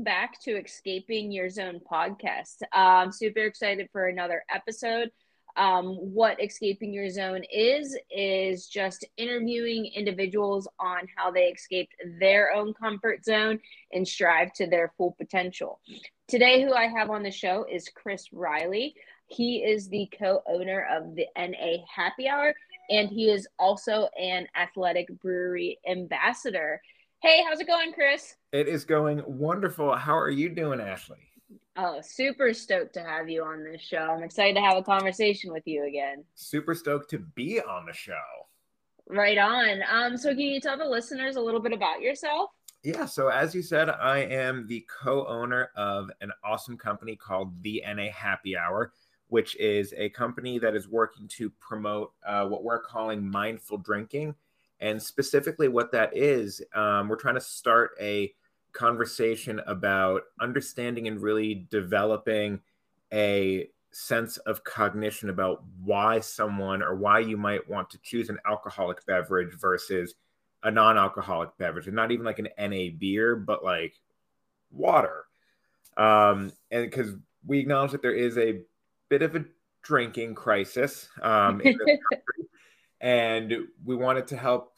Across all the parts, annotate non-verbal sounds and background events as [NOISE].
welcome back to Escaping Your Zone podcast. I'm super excited for another episode. Um, what Escaping Your Zone is, is just interviewing individuals on how they escaped their own comfort zone and strive to their full potential. Today, who I have on the show is Chris Riley. He is the co owner of the NA Happy Hour, and he is also an athletic brewery ambassador. Hey, how's it going, Chris? It is going wonderful. How are you doing, Ashley? Oh, super stoked to have you on this show. I'm excited to have a conversation with you again. Super stoked to be on the show. Right on. Um, so can you tell the listeners a little bit about yourself? Yeah, so as you said, I am the co-owner of an awesome company called the NA Happy Hour, which is a company that is working to promote uh, what we're calling mindful drinking. And specifically, what that is, um, we're trying to start a conversation about understanding and really developing a sense of cognition about why someone or why you might want to choose an alcoholic beverage versus a non-alcoholic beverage and not even like an NA beer but like water. Um and because we acknowledge that there is a bit of a drinking crisis um [LAUGHS] and we wanted to help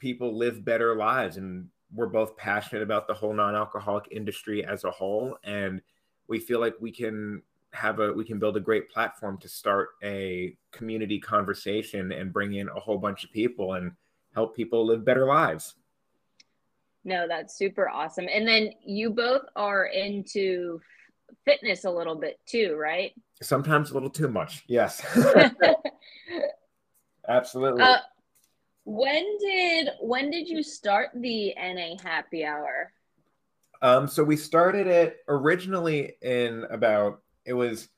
people live better lives and we're both passionate about the whole non-alcoholic industry as a whole and we feel like we can have a we can build a great platform to start a community conversation and bring in a whole bunch of people and help people live better lives. No that's super awesome. And then you both are into fitness a little bit too right? Sometimes a little too much yes. [LAUGHS] [LAUGHS] Absolutely. Uh, when did when did you start the NA happy hour? Um, so we started it originally in about it was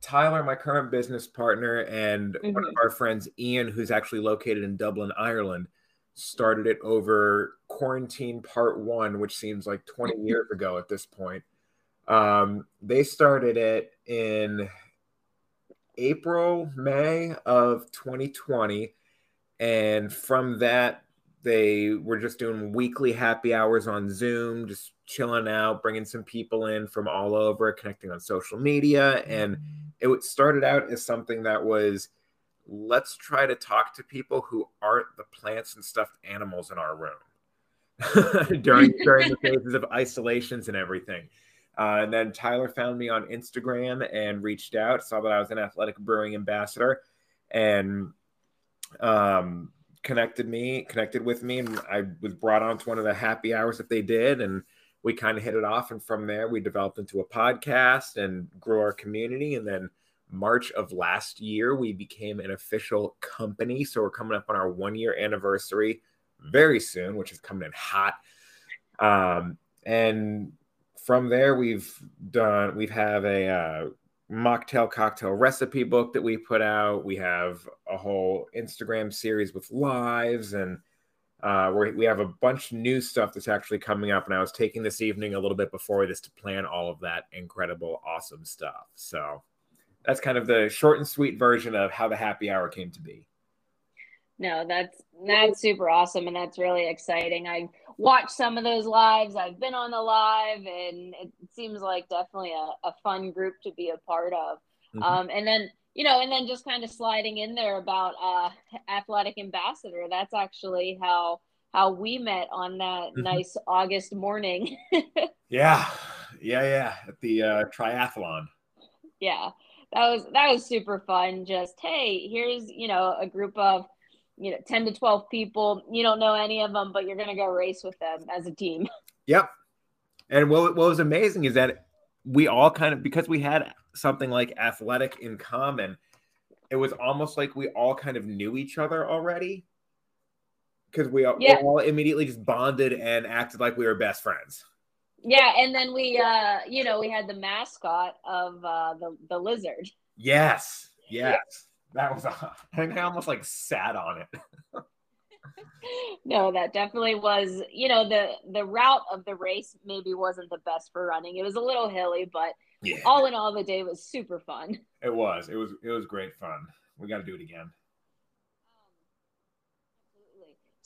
Tyler, my current business partner, and mm-hmm. one of mm-hmm. our friends, Ian, who's actually located in Dublin, Ireland, started it over quarantine part one, which seems like 20 [LAUGHS] years ago at this point. Um, they started it in April, May of 2020 and from that, they were just doing weekly happy hours on Zoom, just chilling out, bringing some people in from all over, connecting on social media. And it started out as something that was let's try to talk to people who aren't the plants and stuffed animals in our room [LAUGHS] during during the phases of isolations and everything. Uh, and then Tyler found me on Instagram and reached out, saw that I was an athletic brewing ambassador, and um, connected me, connected with me, and I was brought on to one of the happy hours that they did, and we kind of hit it off. And from there, we developed into a podcast and grew our community. And then March of last year, we became an official company. So we're coming up on our one year anniversary very soon, which is coming in hot. Um, and from there, we've done, we have have a uh, mocktail cocktail recipe book that we put out. We have a whole Instagram series with lives, and uh, we have a bunch of new stuff that's actually coming up. And I was taking this evening a little bit before this to plan all of that incredible, awesome stuff. So that's kind of the short and sweet version of how the happy hour came to be. No, that's that's super awesome, and that's really exciting. I watched some of those lives. I've been on the live, and it seems like definitely a, a fun group to be a part of. Mm-hmm. Um, and then you know, and then just kind of sliding in there about uh, athletic ambassador. That's actually how how we met on that mm-hmm. nice August morning. [LAUGHS] yeah, yeah, yeah, at the uh, triathlon. Yeah, that was that was super fun. Just hey, here's you know a group of you know 10 to 12 people you don't know any of them but you're going to go race with them as a team. [LAUGHS] Yep. And what, what was amazing is that we all kind of because we had something like athletic in common it was almost like we all kind of knew each other already. Because we, yeah. we all immediately just bonded and acted like we were best friends. Yeah and then we uh you know we had the mascot of uh the the lizard. Yes. Yes that was a, [LAUGHS] I think I almost like sat on it. [LAUGHS] no, that definitely was, you know, the the route of the race maybe wasn't the best for running. It was a little hilly, but yeah. all in all the day was super fun. It was. It was it was great fun. We got to do it again.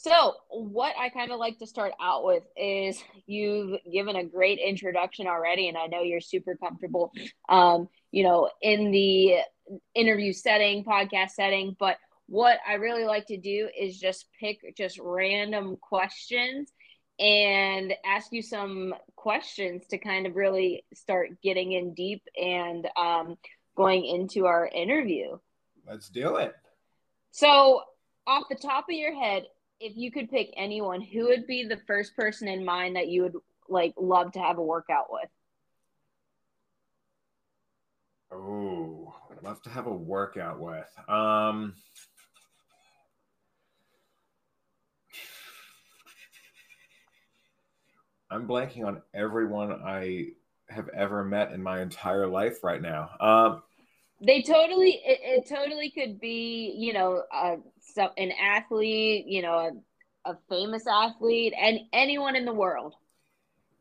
So, what I kind of like to start out with is you've given a great introduction already, and I know you're super comfortable, um, you know, in the interview setting, podcast setting. But what I really like to do is just pick just random questions and ask you some questions to kind of really start getting in deep and um, going into our interview. Let's do it. So, off the top of your head, if you could pick anyone, who would be the first person in mind that you would like love to have a workout with? Oh, I'd love to have a workout with. Um, I'm blanking on everyone I have ever met in my entire life right now. Um, they totally, it, it totally could be, you know, uh, so, an athlete, you know, a, a famous athlete, and anyone in the world.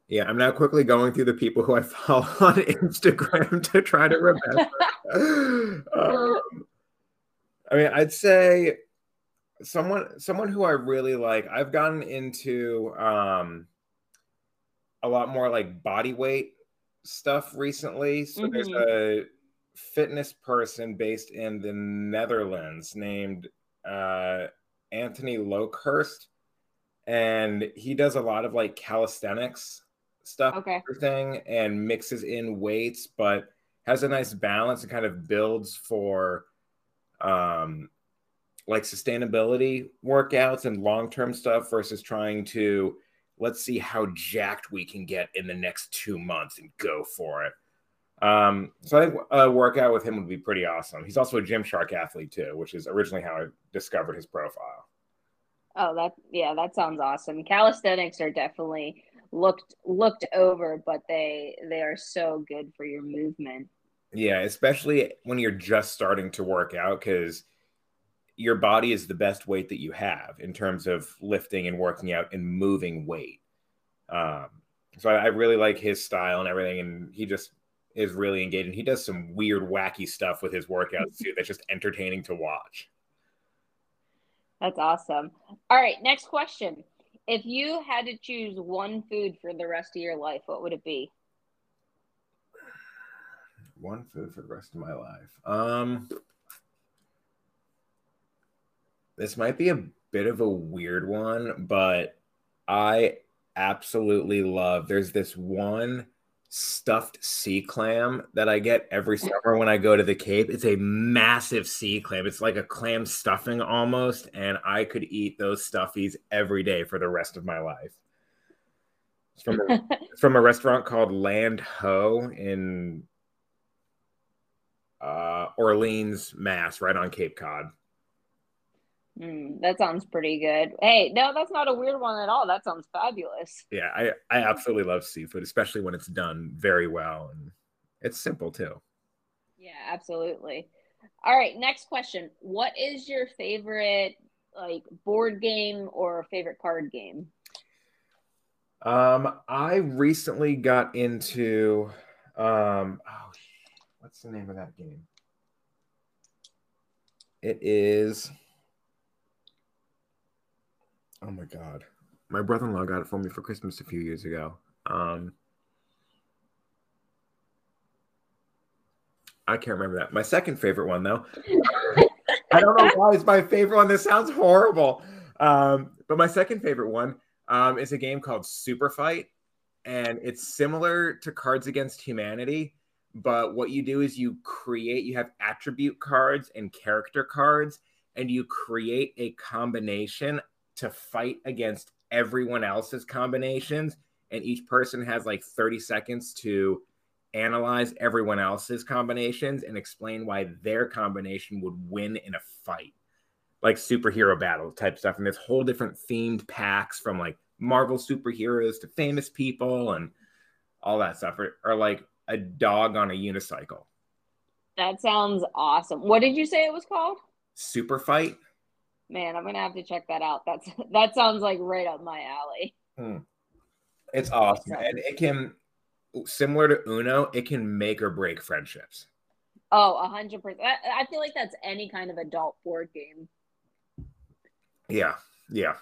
Yeah, I'm now quickly going through the people who I [LAUGHS] follow on Instagram to try to remember. [LAUGHS] um, I mean, I'd say someone someone who I really like. I've gotten into um, a lot more like body weight stuff recently. So mm-hmm. there's a fitness person based in the Netherlands named uh, Anthony Lokhurst, and he does a lot of like calisthenics stuff, okay. everything, and mixes in weights, but has a nice balance and kind of builds for um like sustainability workouts and long-term stuff versus trying to let's see how jacked we can get in the next two months and go for it. Um, so I think a workout with him would be pretty awesome. He's also a Gymshark athlete too, which is originally how I discovered his profile. Oh, that yeah, that sounds awesome. Calisthenics are definitely looked looked over, but they they are so good for your movement. Yeah, especially when you're just starting to work out because your body is the best weight that you have in terms of lifting and working out and moving weight. Um, so I, I, really like his style and everything, and he just is really engaging. He does some weird, wacky stuff with his workouts too. That's just entertaining to watch. That's awesome. All right, next question. If you had to choose one food for the rest of your life, what would it be? One food for the rest of my life. Um, this might be a bit of a weird one, but I absolutely love. There's this one stuffed sea clam that I get every summer when I go to the Cape. It's a massive sea clam. It's like a clam stuffing almost, and I could eat those stuffies every day for the rest of my life. It's from a, [LAUGHS] from a restaurant called Land Ho in uh, Orleans, Mass, right on Cape Cod. Mm, that sounds pretty good. Hey, no, that's not a weird one at all. That sounds fabulous. Yeah, I, I absolutely love seafood, especially when it's done very well and it's simple too. Yeah, absolutely. All right, next question. What is your favorite like board game or favorite card game? Um, I recently got into um oh what's the name of that game? It is Oh my god. My brother-in-law got it for me for Christmas a few years ago. Um I can't remember that. My second favorite one though. [LAUGHS] I don't know why it's my favorite one. This sounds horrible. Um, but my second favorite one um, is a game called Super Fight, and it's similar to Cards Against Humanity. But what you do is you create, you have attribute cards and character cards, and you create a combination to fight against everyone else's combinations and each person has like 30 seconds to analyze everyone else's combinations and explain why their combination would win in a fight. Like superhero battle type stuff and there's whole different themed packs from like marvel superheroes to famous people and all that stuff or, or like a dog on a unicycle. That sounds awesome. What did you say it was called? Super fight man, I'm gonna have to check that out. That's [LAUGHS] that sounds like right up my alley. Hmm. It's awesome, and it can similar to Uno, it can make or break friendships. Oh, a hundred percent. I feel like that's any kind of adult board game. Yeah, yeah.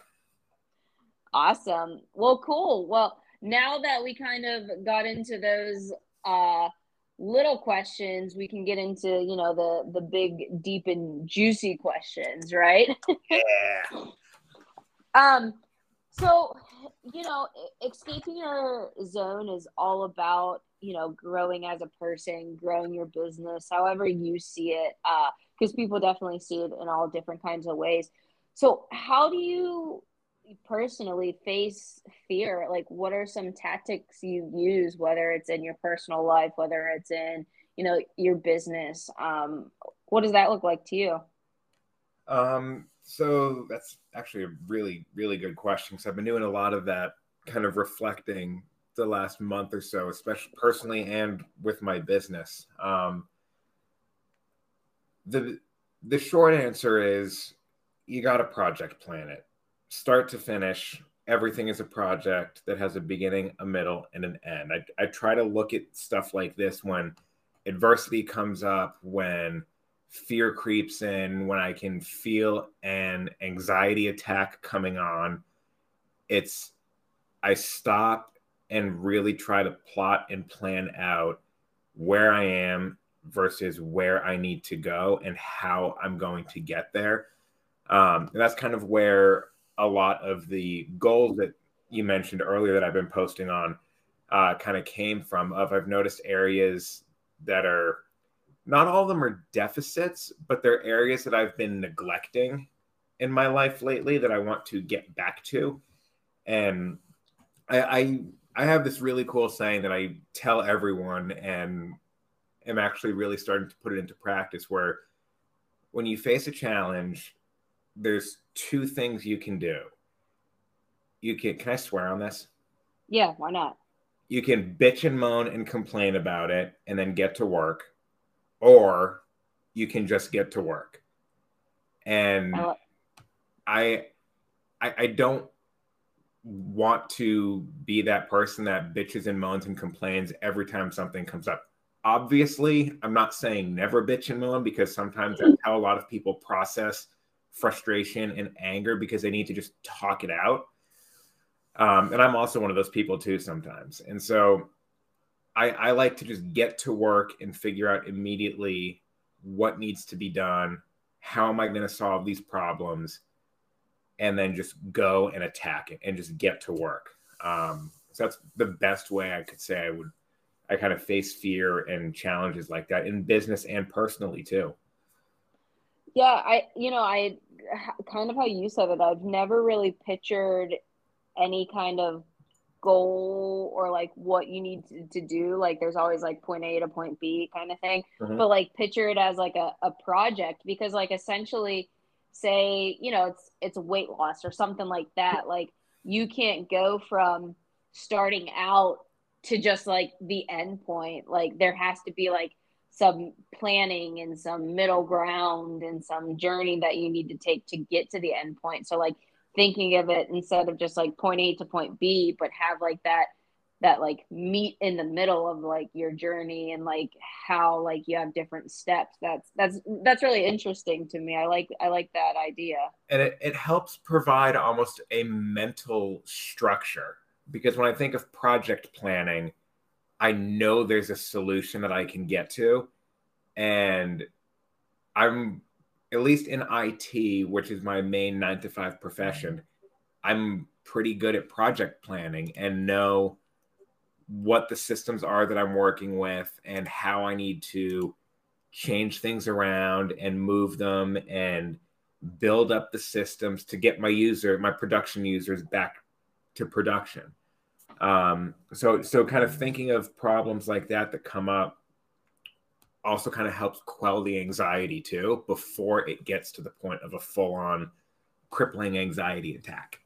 Awesome. Well, cool. Well, now that we kind of got into those uh little questions, we can get into, you know, the the big deep and juicy questions, right? [LAUGHS] Yeah. um so, you know, escaping your zone is all about, you know, growing as a person, growing your business, however you see it, uh, because uh, people definitely see it in all different kinds of ways. So, how do you personally face fear? Like, what are some tactics you use, whether it's in your personal life, whether it's in, you know, your business? Um, what does that look like to you? Um, so that's actually a really, really good question because I've been doing a lot of that kind of reflecting the last month or so, especially personally and with my business. Um, the the short answer is you got to project plan it, start to finish. Everything is a project that has a beginning, a middle, and an end. I, I try to look at stuff like this when adversity comes up, when fear creeps in, when I can feel an anxiety attack coming on, it's I stop and really try to plot and plan out where I am versus where I need to go and how I'm going to get there. Um, and that's kind of where a lot of the goals that you mentioned earlier that I've been posting on uh, kind of came from. Of I've noticed areas that are not all of them are deficits, but they're areas that I've been neglecting in my life lately that I want to get back to. And I, I, I have this really cool saying that I tell everyone and am actually really starting to put it into practice where when you face a challenge, there's two things you can do. You can can I swear on this? Yeah, why not? You can bitch and moan and complain about it and then get to work or you can just get to work. And I, I, I don't want to be that person that bitches and moans and complains every time something comes up. Obviously, I'm not saying never bitch and moan because sometimes that's how a lot of people process frustration and anger because they need to just talk it out. Um, and I'm also one of those people too sometimes. And so I, I like to just get to work and figure out immediately what needs to be done. How am I going to solve these problems? And then just go and attack it and just get to work. Um, so that's the best way I could say I would. I kind of face fear and challenges like that in business and personally too. Yeah, I you know I kind of how you said it. I've never really pictured any kind of goal or like what you need to, to, do like there's always like point a to point b kind of thing mm-hmm. but like picture it as like a, a project because like essentially say you know it's it's weight loss or something like that like you can't go from starting out to just like the end point like there has to be like some planning and some middle ground and some journey that you need to take to get to the end point. So like thinking of it instead of just like point A to point B, but have like that that like meet in the middle of like your journey and like how like you have different steps. That's that's that's really interesting to me. I like i like that idea. And it, it helps provide almost a mental structure because when i think of project planning i know there's a solution that i can get to and i'm at least in IT, which is my main nine to five profession, I'm pretty good at project planning and know what the systems are that I'm working with and how I need to change things around and move them and build up the systems to get my user, my production users back to production. Um, so, so kind of thinking of problems like that that come up also kind of helps quell the anxiety too before it gets to the point of a full on crippling anxiety attack.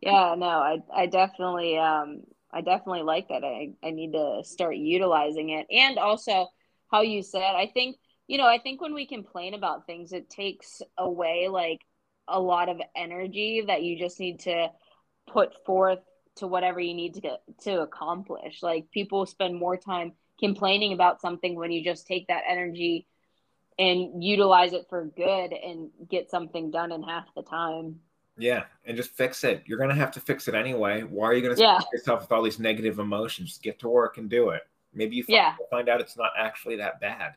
Yeah, no, I I definitely um I definitely like that. I I need to start utilizing it. And also how you said, I think, you know, I think when we complain about things it takes away like a lot of energy that you just need to put forth to whatever you need to get to accomplish. Like people spend more time complaining about something when you just take that energy and utilize it for good and get something done in half the time. Yeah, and just fix it. You're gonna have to fix it anyway. Why are you gonna yeah. yourself with all these negative emotions? Just get to work and do it. Maybe you find, yeah. find out it's not actually that bad.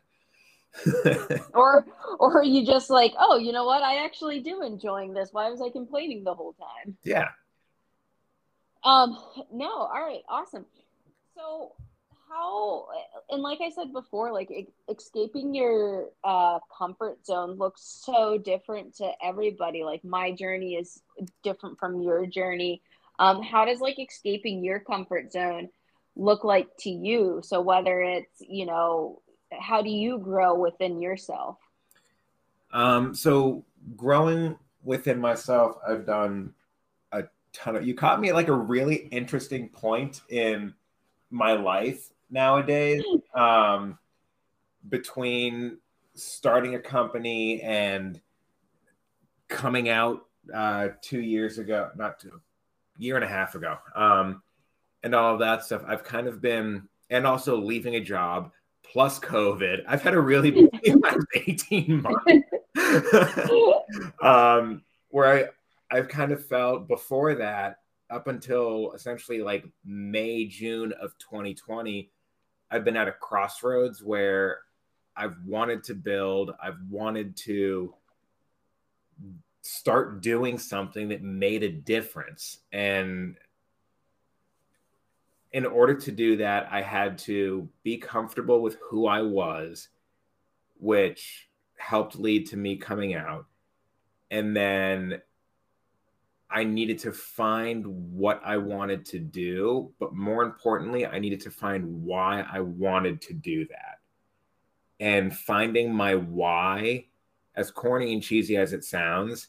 [LAUGHS] or or you just like, oh, you know what? I actually do enjoying this. Why was I complaining the whole time? Yeah. Um, no, all right, awesome. So how and like i said before like escaping your uh, comfort zone looks so different to everybody. Like my journey is different from your journey. Um, how does like escaping your comfort zone look like to you? So whether it's you know how do you grow within yourself? Um so growing within myself i've done ton of you caught me at like a really interesting point in my life nowadays um, between starting a company and coming out uh, two years ago, not two, year and a half ago, um, and all of that stuff. I've kind of been, and also leaving a job plus COVID. I've had a really [LAUGHS] busy last 18 months. [LAUGHS] um, where I, I've kind of felt before that, up until essentially like May, June of 2020, I've been at a crossroads where I've wanted to build, I've wanted to start doing something that made a difference. And in order to do that, I had to be comfortable with who I was, which helped lead to me coming out. And then I needed to find what I wanted to do, but more importantly, I needed to find why I wanted to do that. And finding my why, as corny and cheesy as it sounds,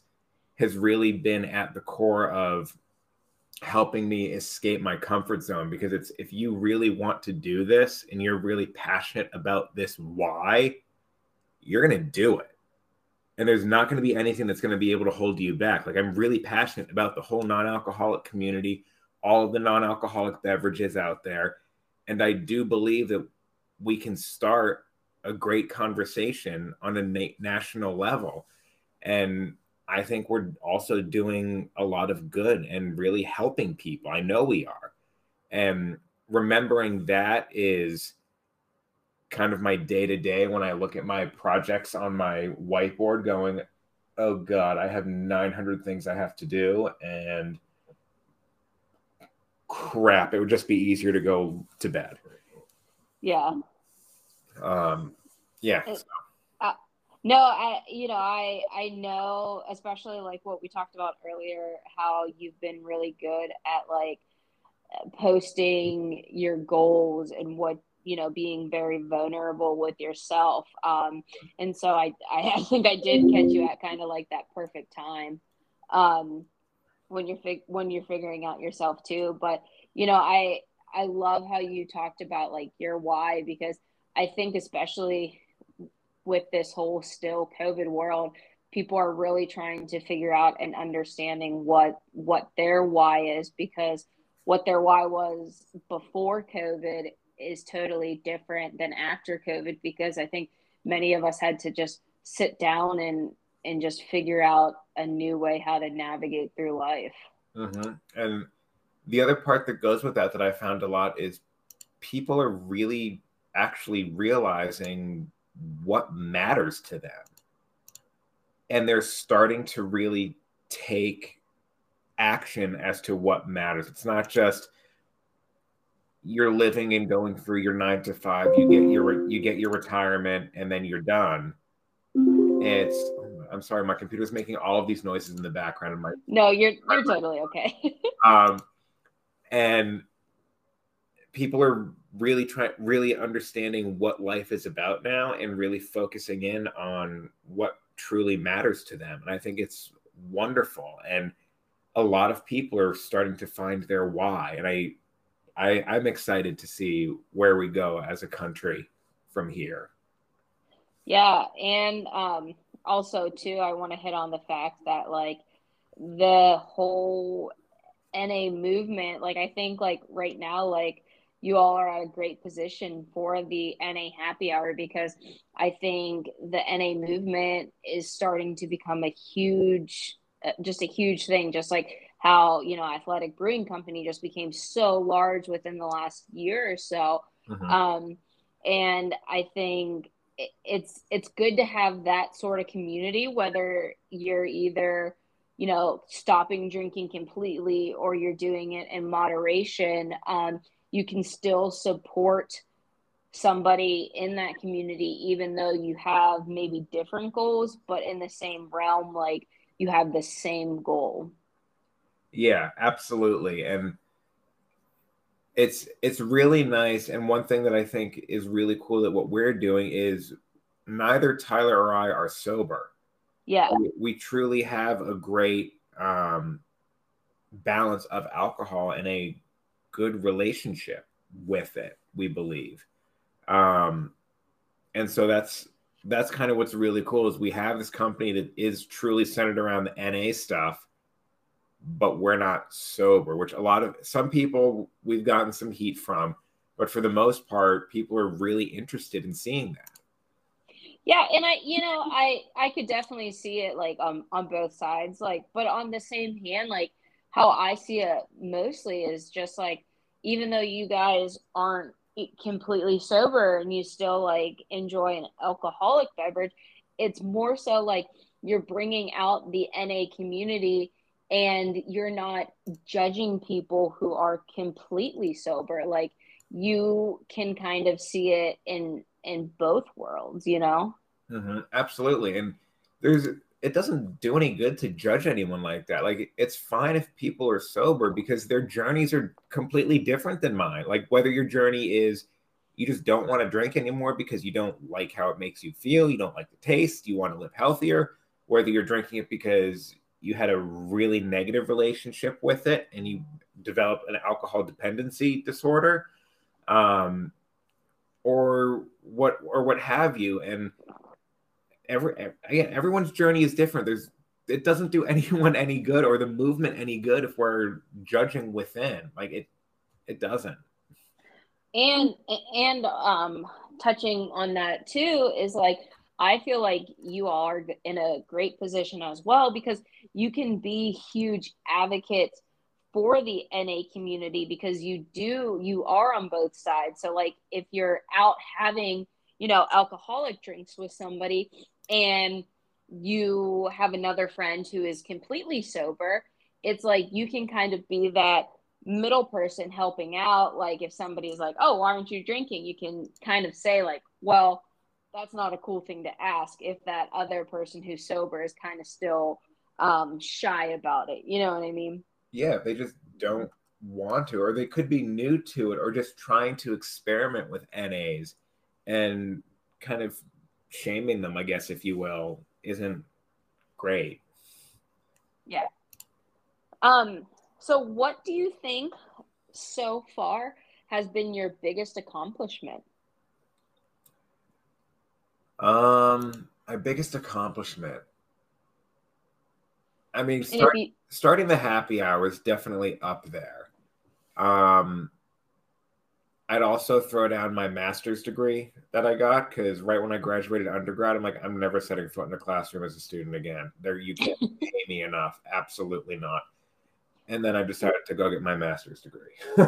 has really been at the core of helping me escape my comfort zone because it's if you really want to do this and you're really passionate about this why, you're going to do it and there's not going to be anything that's going to be able to hold you back. Like I'm really passionate about the whole non-alcoholic community, all of the non-alcoholic beverages out there, and I do believe that we can start a great conversation on a na- national level. And I think we're also doing a lot of good and really helping people. I know we are. And remembering that is kind of my day to day when I look at my projects on my whiteboard going, oh God, I have 900 things I have to do. And crap, it would just be easier to go to bed. Yeah. Um, yeah. It, uh, no, I, you know, I, I know, especially like what we talked about earlier, how you've been really good at like posting your goals and what you know being very vulnerable with yourself. Um and so i i [LAUGHS] think i did catch you at kind of like that perfect time um when you're fig- when you're figuring out yourself too. But you know i i love how you talked about like your why because i think especially with this whole still covid world people are really trying to figure out and understanding what what their why is because what their why was before covid is totally different than after COVID because I think many of us had to just sit down and and just figure out a new way how to navigate through life. Mm-hmm. And the other part that goes with that that I found a lot is people are really actually realizing what matters to them. And they're starting to really take action as to what matters. It's not just you're living and going through your nine to five. You get your you get your retirement, and then you're done. It's I'm sorry, my computer's making all of these noises in the background. my no, you're you're totally okay. [LAUGHS] um, and people are really trying, really understanding what life is about now, and really focusing in on what truly matters to them. And I think it's wonderful. And a lot of people are starting to find their why. And I I, I'm excited to see where we go as a country from here. Yeah, and um, also too, I want to hit on the fact that like the whole NA movement, like I think like right now, like you all are at a great position for the NA happy hour because I think the NA movement is starting to become a huge uh, just a huge thing just like how you know athletic brewing company just became so large within the last year or so mm-hmm. um, and i think it's it's good to have that sort of community whether you're either you know stopping drinking completely or you're doing it in moderation um, you can still support somebody in that community even though you have maybe different goals but in the same realm like you have the same goal yeah absolutely. And it's it's really nice. And one thing that i think is really cool that what we're doing is neither tyler or i are sober. Yeah. We, we truly have a great um balance of alcohol and a good relationship with it we believe. Um and so that's that's kind of what's really cool is we have this company that is truly centered around the na stuff but we're not sober, which a lot of some people we've gotten some heat from, but for the most part, people are really interested in seeing that. Yeah, and I, you know, I I could definitely see it like um on both sides, like, but on the same hand, like how I see it mostly is just like even though you guys aren't completely sober and you still like enjoy an alcoholic beverage, it's more so like you're bringing out the NA community and you're not judging people who are completely sober. Like you can kind of see it in in both worlds you know? Mm-hmm. absolutely. And there's it doesn't do any good to judge anyone like that. Like it's fine if people are sober because their journeys are completely different than mine. Like whether your journey is you just don't want to drink anymore because you don't like how it makes you feel you don't like the taste you want to live healthier whether you're drinking it because you had a really negative relationship with it and you develop an alcohol dependency disorder um, or what or what have you. And every again everyone's journey is different. There's it doesn't do [LAUGHS] anyone any good or the movement any good if we're judging within. Like it it doesn't. And and um touching on that too is like I feel like you are in a great position as well because you can be huge advocates for the NA community because you do you are on both sides. So like if you're out having, you know, alcoholic drinks with somebody and you have another friend who is completely sober, it's like you can kind of be that middle person helping out like if somebody's like, "Oh, why aren't you drinking?" you can kind of say like, "Well, that's not a cool thing to ask if that other person who's sober is kind of still um, shy about it. You know what I mean? Yeah, they just don't want to, or they could be new to it, or just trying to experiment with NAs and kind of shaming them, I guess, if you will, isn't great. Yeah. Um, so what do you think so far has been your biggest accomplishment? Um, my biggest accomplishment. I mean, start, you... starting the happy hour is definitely up there. Um, I'd also throw down my master's degree that I got because right when I graduated undergrad, I'm like, I'm never setting foot in a classroom as a student again. There, you can't [LAUGHS] pay me enough. Absolutely not. And then I decided to go get my master's degree. [LAUGHS]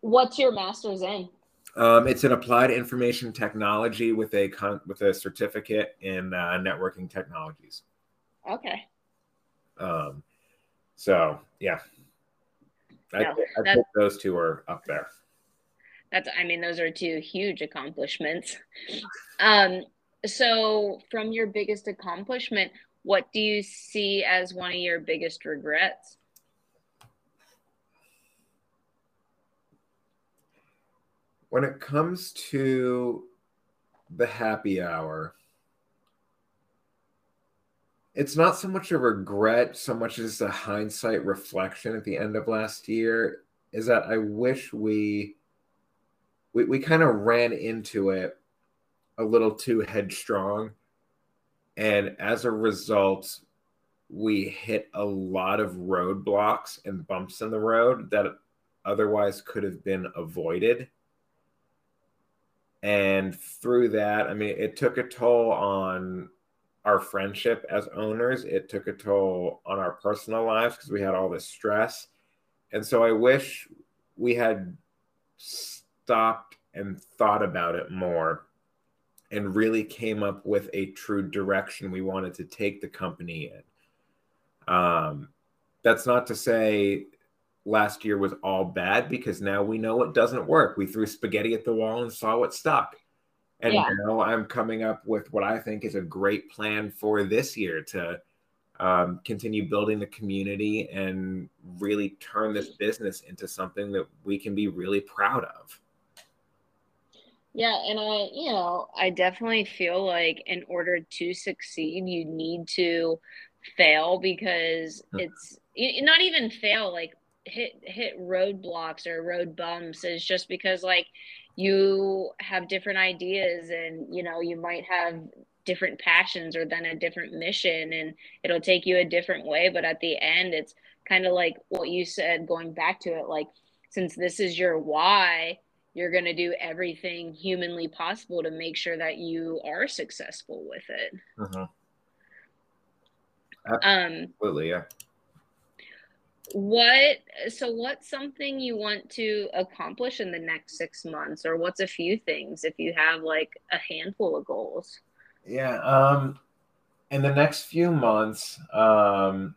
What's your master's in? Um, it's an applied information technology with a con- with a certificate in uh, networking technologies. Okay. Um, so yeah, I, I think those two are up there. That's, I mean, those are two huge accomplishments. Um, so from your biggest accomplishment, what do you see as one of your biggest regrets? When it comes to the happy hour, it's not so much a regret, so much as a hindsight reflection at the end of last year. Is that I wish we we, we kind of ran into it a little too headstrong. And as a result, we hit a lot of roadblocks and bumps in the road that otherwise could have been avoided and through that i mean it took a toll on our friendship as owners. It took a toll on our personal lives because we had all this stress. And so I wish we had stopped and thought about it more and really came up with a true direction we wanted to take the company in. Um, that's not to say last year was all bad because now we know what doesn't work. We threw spaghetti at the wall and saw what stuck. And yeah. now I'm coming up with what I think is a great plan for this year to um, continue building the community and really turn this business into something that we can be really proud of. Yeah, and I, you know, I definitely feel like in order to succeed, you need to fail because hmm. it's not even fail like hit hit roadblocks or road bumps is just because like you have different ideas and you know you might have different passions or then a different mission and it'll take you a different way but at the end it's kind of like what you said going back to it like since this is your why you're going to do everything humanly possible to make sure that you are successful with it. Uh-huh. Absolutely, um, yeah. What so what's something you want to accomplish in the next six months, or what's a few things if you have like a handful of goals? Yeah, um, in the next few months, um,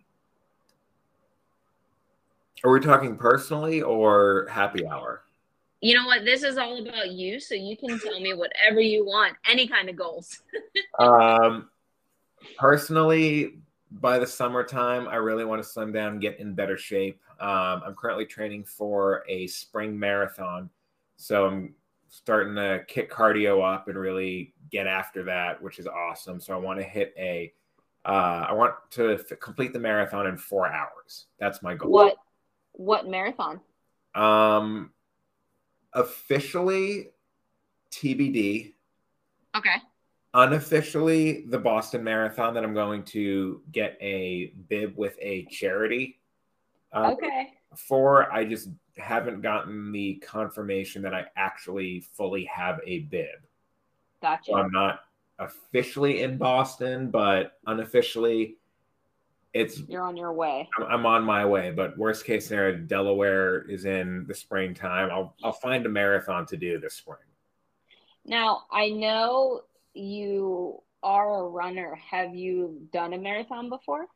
are we talking personally or happy hour? you know what? This is all about you, so you can tell me whatever you want, any kind of goals. [LAUGHS] um, personally, by the summertime, I really want to slim down, get in better shape. Um, I'm currently training for a spring marathon, so I'm starting to kick cardio up and really get after that, which is awesome. So I want to hit a, uh, I want to f- complete the marathon in four hours. That's my goal. What, what marathon? Um, officially TBD. Okay. Unofficially, the Boston Marathon that I'm going to get a bib with a charity. Uh, okay. For I just haven't gotten the confirmation that I actually fully have a bib. Gotcha. So I'm not officially in Boston, but unofficially, it's you're on your way. I'm, I'm, on my way, but worst case scenario, Delaware is in the springtime. I'll I'll find a marathon to do this spring. Now I know you are a runner. Have you done a marathon before?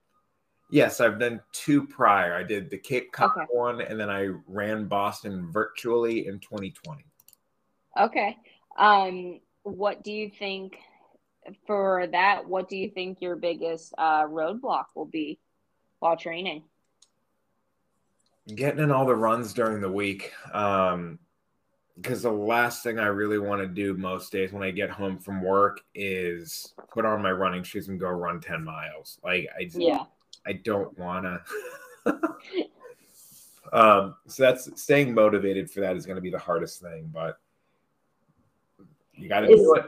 Yes, I've done two prior. I did the Cape Cod okay. one, and then I ran Boston virtually in 2020. Okay. Um, what do you think for that, what do you think your biggest uh, roadblock will be while training? Getting in all the runs during the week. Um, because the last thing I really want to do most days when I get home from work is put on my running shoes and go run 10 miles. Like I just, yeah. I don't want to. [LAUGHS] um, so that's staying motivated for that is going to be the hardest thing, but you got to do it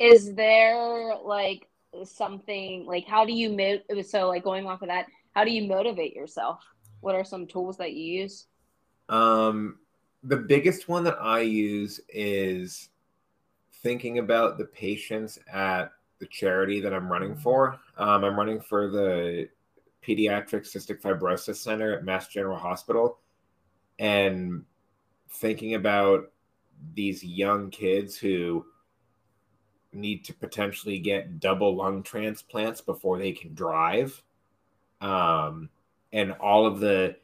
is there like something like how do you mo- so like going off of that how do you motivate yourself what are some tools that you use um the biggest one that i use is thinking about the patients at the charity that i'm running for um, i'm running for the pediatric cystic fibrosis center at mass general hospital and thinking about these young kids who need to potentially get double lung transplants before they can drive. Um, and all of the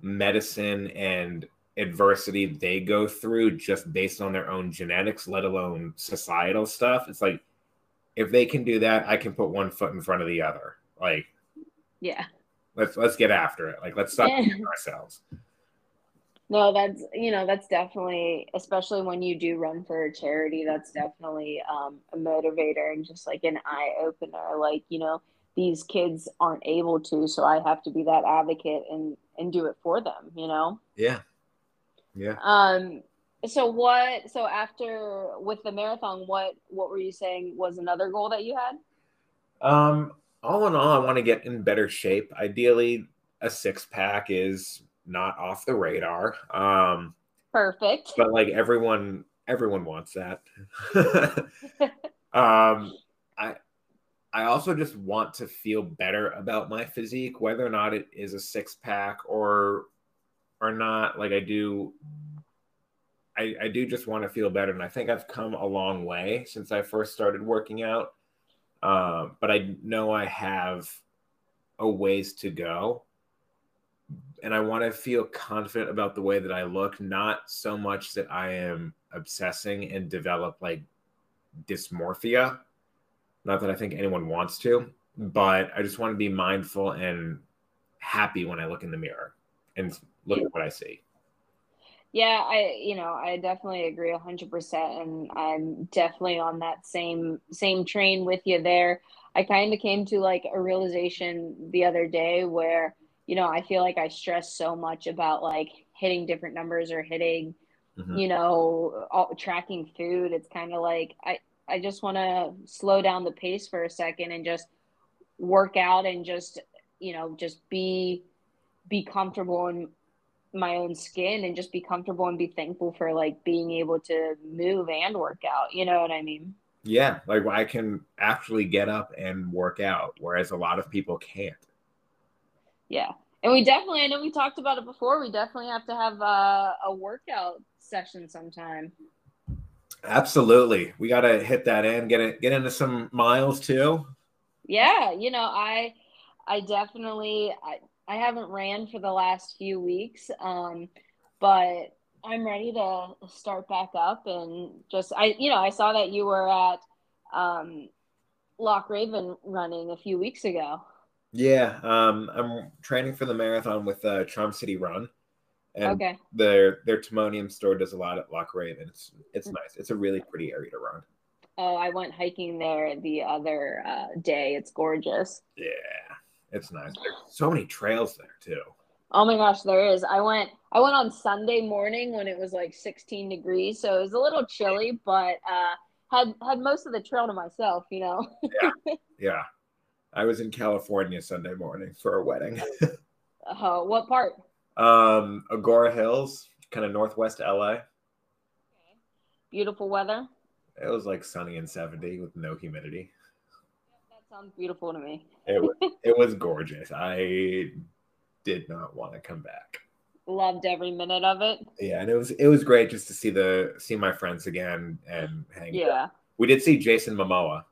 medicine and adversity they go through just based on their own genetics, let alone societal stuff. It's like if they can do that, I can put one foot in front of the other. Like, yeah, let's let's get after it. Like, let's stop yeah. ourselves. No, that's you know that's definitely especially when you do run for a charity. That's definitely um, a motivator and just like an eye opener. Like you know these kids aren't able to, so I have to be that advocate and and do it for them. You know. Yeah. Yeah. Um. So what? So after with the marathon, what what were you saying was another goal that you had? Um. All in all, I want to get in better shape. Ideally, a six pack is not off the radar. Um, Perfect. But like everyone, everyone wants that. [LAUGHS] um, I I also just want to feel better about my physique, whether or not it is a six pack or or not. Like I do, I, I do just want to feel better, and I think I've come a long way since I first started working out. Um, but I know I have a ways to go, and I want to feel confident about the way that I look, not so much that I am obsessing and develop like dysmorphia. Not that I think anyone wants to, but I just want to be mindful and happy when I look in the mirror and look at what I see. Yeah, I you know, I definitely agree 100% and I'm definitely on that same same train with you there. I kind of came to like a realization the other day where, you know, I feel like I stress so much about like hitting different numbers or hitting, mm-hmm. you know, all, tracking food. It's kind of like I I just want to slow down the pace for a second and just work out and just, you know, just be be comfortable in my own skin and just be comfortable and be thankful for like being able to move and work out. You know what I mean? Yeah, like I can actually get up and work out, whereas a lot of people can't. Yeah, and we definitely, I know we talked about it before. We definitely have to have a, a workout session sometime. Absolutely, we got to hit that in, get it, get into some miles too. Yeah, you know, I, I definitely, I, I haven't ran for the last few weeks, um, but I'm ready to start back up and just I you know I saw that you were at um, Loch Raven running a few weeks ago. Yeah, um, I'm training for the marathon with uh, Charm City Run. And okay. Their their Timonium store does a lot at Loch Raven. It's it's nice. It's a really pretty area to run. Oh, I went hiking there the other uh, day. It's gorgeous. Yeah. It's nice. There's so many trails there too. Oh my gosh, there is. I went I went on Sunday morning when it was like 16 degrees, so it was a little chilly, but uh had had most of the trail to myself, you know. yeah. [LAUGHS] Yeah. I was in California Sunday morning for a wedding. Oh, [LAUGHS] what part? Um, Agoura Hills, kind of northwest LA. Okay. Beautiful weather. It was like sunny and 70 with no humidity sounds beautiful to me. it was, [LAUGHS] it was gorgeous. I did not want to come back. Loved every minute of it. Yeah, and it was it was great just to see the see my friends again and hang. Yeah. Out. We did see Jason Momoa.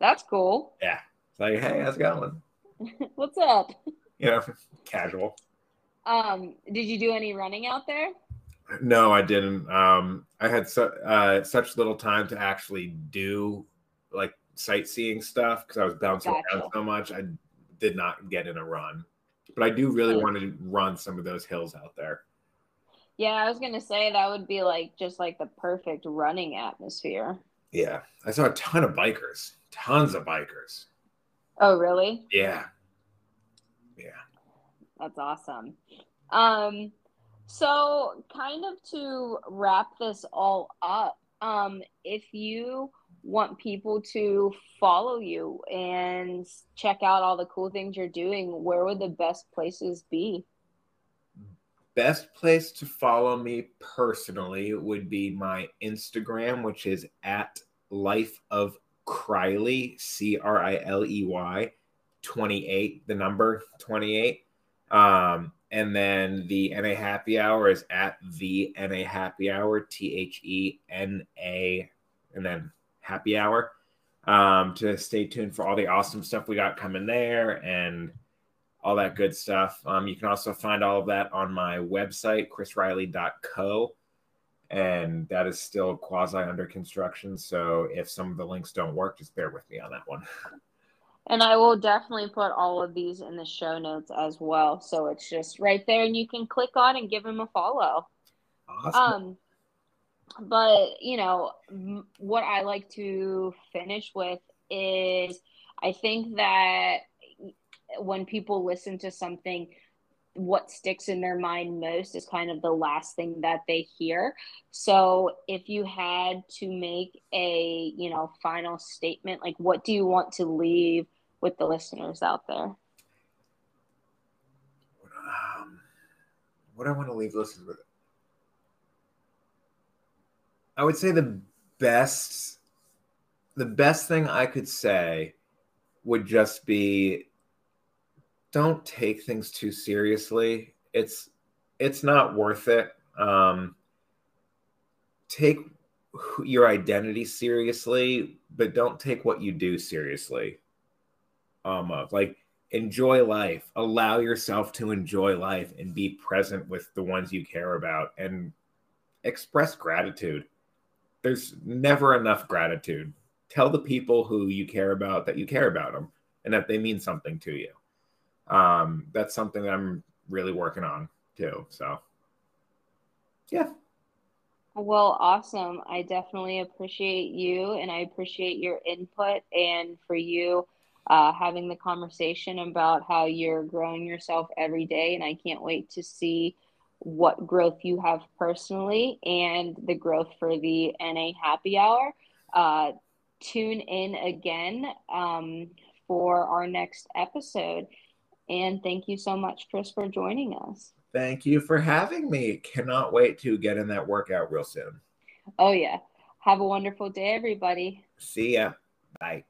That's cool. Yeah. It's like, hey, how's it going? [LAUGHS] What's up? You know, [LAUGHS] casual. Um, did you do any running out there? No, I didn't. Um, I had su- uh, such little time to actually do like sightseeing stuff because I was bouncing gotcha. around so much. I did not get in a run, but I do really want to run some of those hills out there. Yeah, I was gonna say that would be like just like the perfect running atmosphere. Yeah, I saw a ton of bikers, tons of bikers. Oh, really? Yeah. Yeah. That's awesome. Um, so kind of to wrap this all up, um, if you want people to follow you and check out all the cool things you're doing, where would the best places be? Best place to follow me personally would be my Instagram, which is at life of Criley, C R I L E Y 28, the number 28. Um, and then the NA happy hour is at the NA happy hour, T H E N A, and then happy hour um, to stay tuned for all the awesome stuff we got coming there and all that good stuff. Um, you can also find all of that on my website, chrisriley.co. And that is still quasi under construction. So if some of the links don't work, just bear with me on that one. [LAUGHS] And I will definitely put all of these in the show notes as well. So it's just right there and you can click on and give them a follow. Awesome. Um, but you know what i like to finish with is i think that when people listen to something what sticks in their mind most is kind of the last thing that they hear. So if you had to make a you know final statement like what do you want to leave with the listeners out there? Um, what i want to leave listeners with I would say the best the best thing I could say would just be don't take things too seriously. It's it's not worth it. Um, take your identity seriously, but don't take what you do seriously. Almost like enjoy life, allow yourself to enjoy life and be present with the ones you care about and express gratitude. There's never enough gratitude. Tell the people who you care about that you care about them and that they mean something to you. Um, that's something that I'm really working on too. So, yeah. Well, awesome. I definitely appreciate you and I appreciate your input and for you uh, having the conversation about how you're growing yourself every day. And I can't wait to see what growth you have personally and the growth for the NA happy hour. Uh, tune in again um, for our next episode. And thank you so much, Chris, for joining us. Thank you for having me. Cannot wait to get in that workout real soon. Oh, yeah. Have a wonderful day, everybody. See ya. Bye.